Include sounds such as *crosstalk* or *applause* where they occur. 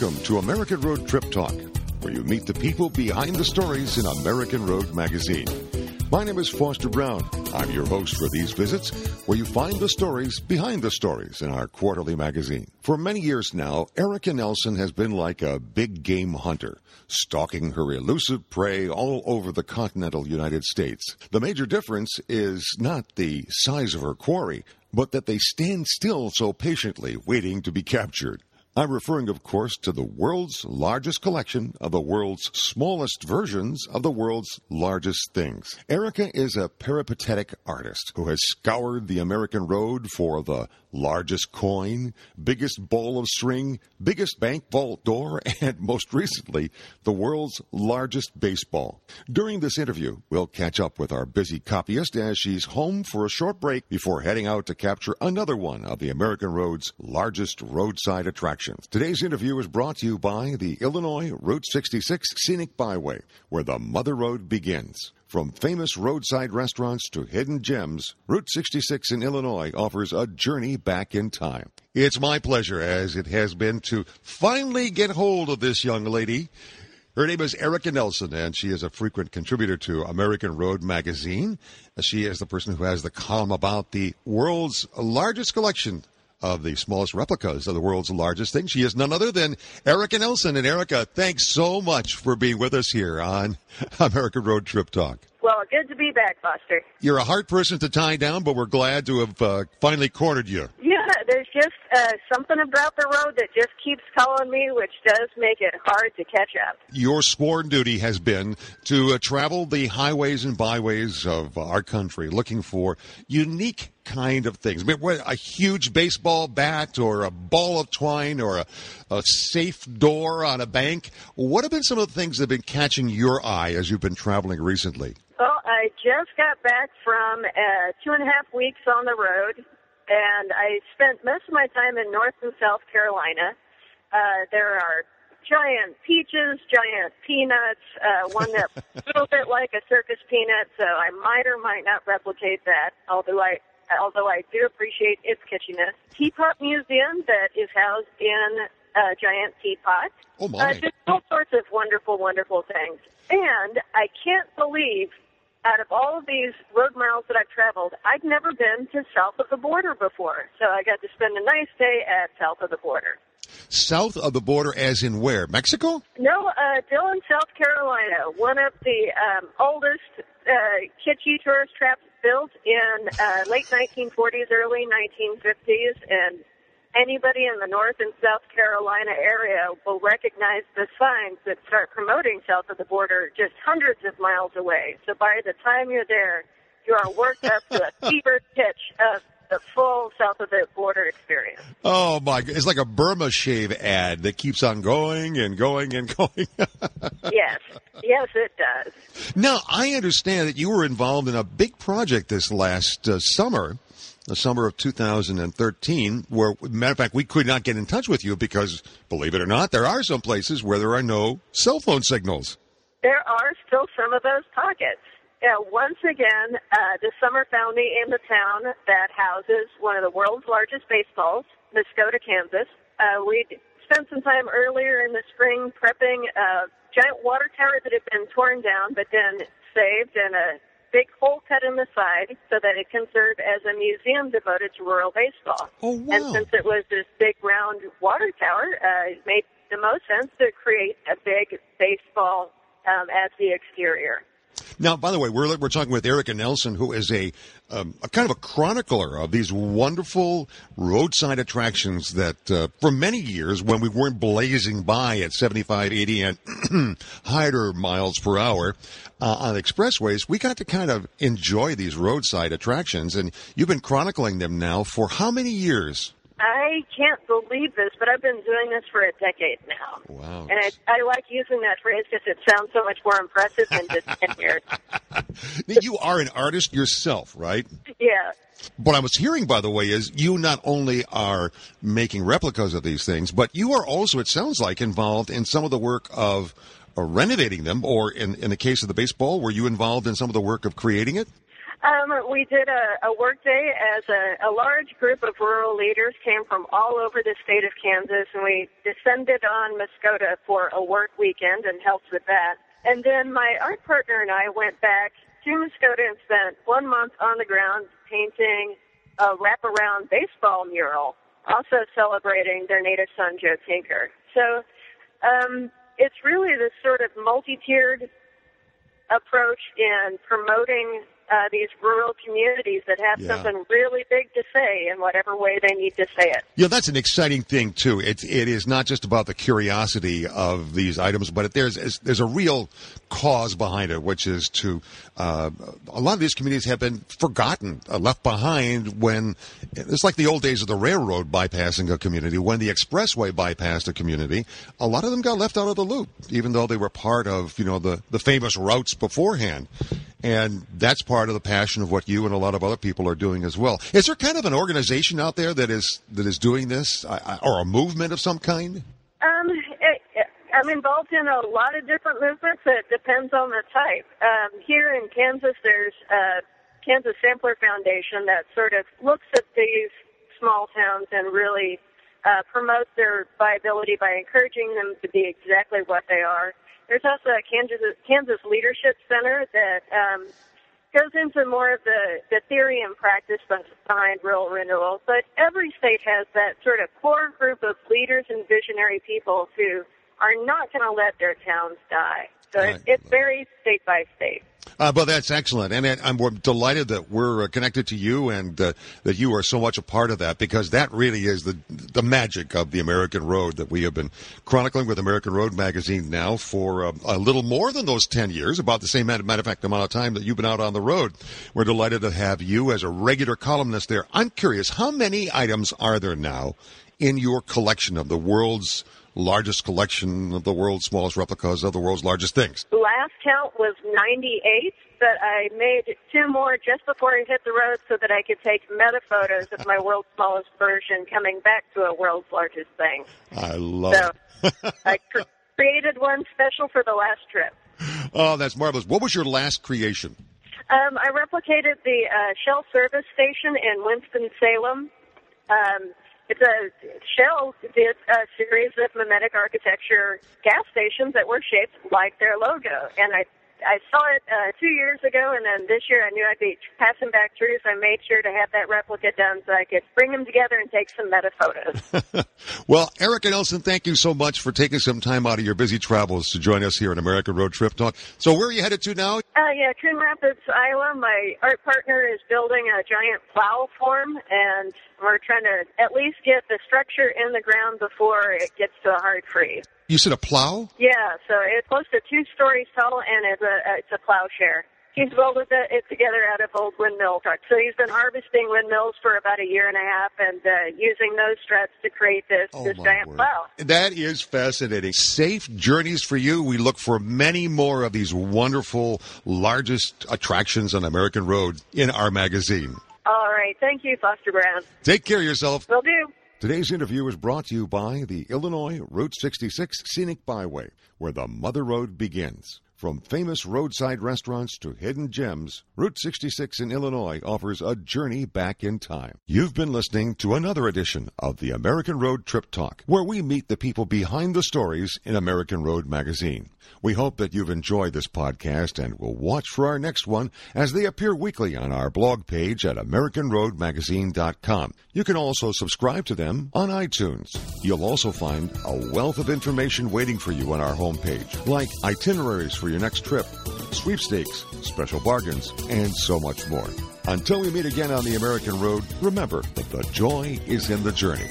Welcome to American Road Trip Talk, where you meet the people behind the stories in American Road Magazine. My name is Foster Brown. I'm your host for these visits, where you find the stories behind the stories in our quarterly magazine. For many years now, Erika Nelson has been like a big game hunter, stalking her elusive prey all over the continental United States. The major difference is not the size of her quarry, but that they stand still so patiently, waiting to be captured. I'm referring, of course, to the world's largest collection of the world's smallest versions of the world's largest things. Erika is a peripatetic artist who has scoured the American road for the largest coin, biggest ball of string, biggest bank vault door, *laughs* and most recently, the world's largest baseball. During this interview, we'll catch up with our busy copyist as she's home for a short break before heading out to capture another one of the American road's largest roadside attractions. Today's interview is brought to you by the Illinois Route 66 Scenic Byway, where the Mother Road begins. From famous roadside restaurants to hidden gems, Route 66 in Illinois offers a journey back in time. It's my pleasure, as it has been, to finally get hold of this young lady. Her name is Erika Nelson, and she is a frequent contributor to American Road magazine. She is the person who has the column about the world's largest collection of the smallest replicas of the world's largest thing. She is none other than Erika Nelson. And Erika, thanks so much for being with us here on *laughs* American Road Trip Talk. Well, good to be back, Foster. You're a hard person to tie down, but we're glad to have uh, finally cornered you. Just uh, something about the road that just keeps calling me, which does make it hard to catch up. Your sworn duty has been to uh, travel the highways and byways of our country looking for unique kind of things. I mean, what, a huge baseball bat or a ball of twine or a, a safe door on a bank. What have been some of the things that have been catching your eye as you've been traveling recently? Well, I just got back from uh, two and a half weeks on the road, and I spent most of my time in North and South Carolina. Uh, there are giant peaches, giant peanuts, uh, one that's *laughs* a little bit like a circus peanut, so I might or might not replicate that, although I although I do appreciate its kitschiness. Teapot Museum that is housed in a giant teapot. Oh my! Uh, just all sorts of wonderful, wonderful things. And I can't believe out of all of these road miles that I've traveled, I'd never been to south of the border before. So I got to spend a nice day at south of the border. South of the border, as in where? Mexico? No, uh, Dillon, South Carolina. One of the um, oldest uh, kitschy tourist traps built in uh, late 1940s, early 1950s, and anybody in the North and South Carolina area will recognize the signs that start promoting south of the border just hundreds of miles away. So by the time you're there, you are worked up to a *laughs* fever pitch of the full south of the border experience. Oh my! It's like a Burma-Shave ad that keeps on going and going and *laughs* going. yes, yes, it does. Now I understand that you were involved in a big project this last uh, summer the summer of 2013, where, matter of fact, we could not get in touch with you because, believe it or not, there are some places where there are no cell phone signals. There are still some of those pockets. Yeah, once again, uh, this summer found me in the town that houses one of the world's largest baseballs, Muscotah, Kansas. Uh, we spent some time earlier in the spring prepping a giant water tower that had been torn down, but then saved and a big hole cut in the side so that it can serve as a museum devoted to rural baseball. Oh, wow. And since it was this big round water tower, uh, it made the most sense to create a big baseball um, as the exterior. Now, by the way, we're we're talking with Erika Nelson, who is a, um, a kind of a chronicler of these wonderful roadside attractions that, uh, for many years, when we weren't blazing by at 75, 80, and *clears throat* higher miles per hour uh, on expressways, we got to kind of enjoy these roadside attractions. And you've been chronicling them now for how many years? I can't believe this, but I've been doing this for a decade now. Wow. And I, I like using that phrase because it sounds so much more impressive than just 10 *laughs* years. you are an artist yourself, right? Yeah. What I was hearing, by the way, is you not only are making replicas of these things, but you are also, it sounds like, involved in some of the work of uh, renovating them, or in, in the case of the baseball, were you involved in some of the work of creating it? Um, we did a, a work day as a, a large group of rural leaders came from all over the state of Kansas, and we descended on Muscotah for a work weekend and helped with that. And then my art partner and I went back to Muscotah and spent one month on the ground painting a wraparound baseball mural, also celebrating their native son, Joe Tinker. So um, it's really this sort of multi-tiered approach in promoting uh, these rural communities that have yeah. something really big to say in whatever way they need to say it. Yeah, that's an exciting thing too. It it is not just about the curiosity of these items, but it, there's there's a real cause behind it, which is to uh, a lot of these communities have been forgotten, uh, left behind when it's like the old days of the railroad bypassing a community. When the expressway bypassed a community, a lot of them got left out of the loop, even though they were part of you know the the famous routes beforehand. And that's part of the passion of what you and a lot of other people are doing as well. Is there kind of an organization out there that is that is doing this, or a movement of some kind? Um, it, I'm involved in a lot of different movements. It depends on the type. Um, here in Kansas, there's a Kansas Sampler Foundation that sort of looks at these small towns and really uh, promotes their viability by encouraging them to be exactly what they are. There's also a Kansas, Kansas Leadership Center that um, goes into more of the, the theory and practice behind rural renewal. But every state has that sort of core group of leaders and visionary people who are not going to let their towns die. So right. it, it varies state by state. Uh, but that's excellent, and I'm delighted that we're uh, connected to you and uh, that you are so much a part of that because that really is the the magic of the American Road that we have been chronicling with American Road magazine now for uh, a little more than those ten years, about the same matter of fact amount of time that you've been out on the road. We're delighted to have you as a regular columnist there. I'm curious, how many items are there now in your collection of the world's largest collection of the world's smallest replicas of the world's largest things? Last count was 98, but I made two more just before I hit the road so that I could take meta photos of my world's smallest version coming back to a world's largest thing. I love so it. I cr- created one special for the last trip. Oh, that's marvelous. What was your last creation? Um, I replicated the uh, Shell service station in Winston-Salem. Um, it's a Shell did a series of mimetic architecture gas stations that were shaped like their logo, and I I saw it uh, two years ago, and then this year I knew I'd be passing back through, so I made sure to have that replica done so I could bring them together and take some meta photos. *laughs* well, Erika Nelson, thank you so much for taking some time out of your busy travels to join us here on American Road Trip Talk. So, where are you headed to now? Uh, yeah, Coon Rapids, Iowa. My art partner is building a giant plow form, and we're trying to at least get the structure in the ground before it gets to a hard freeze. You said a plow? Yeah, so it's close to two stories tall, and it's a it's a plowshare. He's welded it together out of old windmill trucks. So he's been harvesting windmills for about a year and a half and uh, using those struts to create this, oh this giant word. plow. That is fascinating. Safe journeys for you. We look for many more of these wonderful, largest attractions on American Road in our magazine. All right. Thank you, Foster Brown. Take care of yourself. Will do. Today's interview is brought to you by the Illinois Route 66 Scenic Byway, where the Mother Road begins. From famous roadside restaurants to hidden gems, Route 66 in Illinois offers a journey back in time. You've been listening to another edition of the American Road Trip Talk, where we meet the people behind the stories in American Road Magazine. We hope that you've enjoyed this podcast and will watch for our next one as they appear weekly on our blog page at AmericanRoadMagazine.com. You can also subscribe to them on iTunes. You'll also find a wealth of information waiting for you on our homepage, like itineraries for your next trip, sweepstakes, special bargains, and so much more. Until we meet again on the American Road, remember that the joy is in the journey.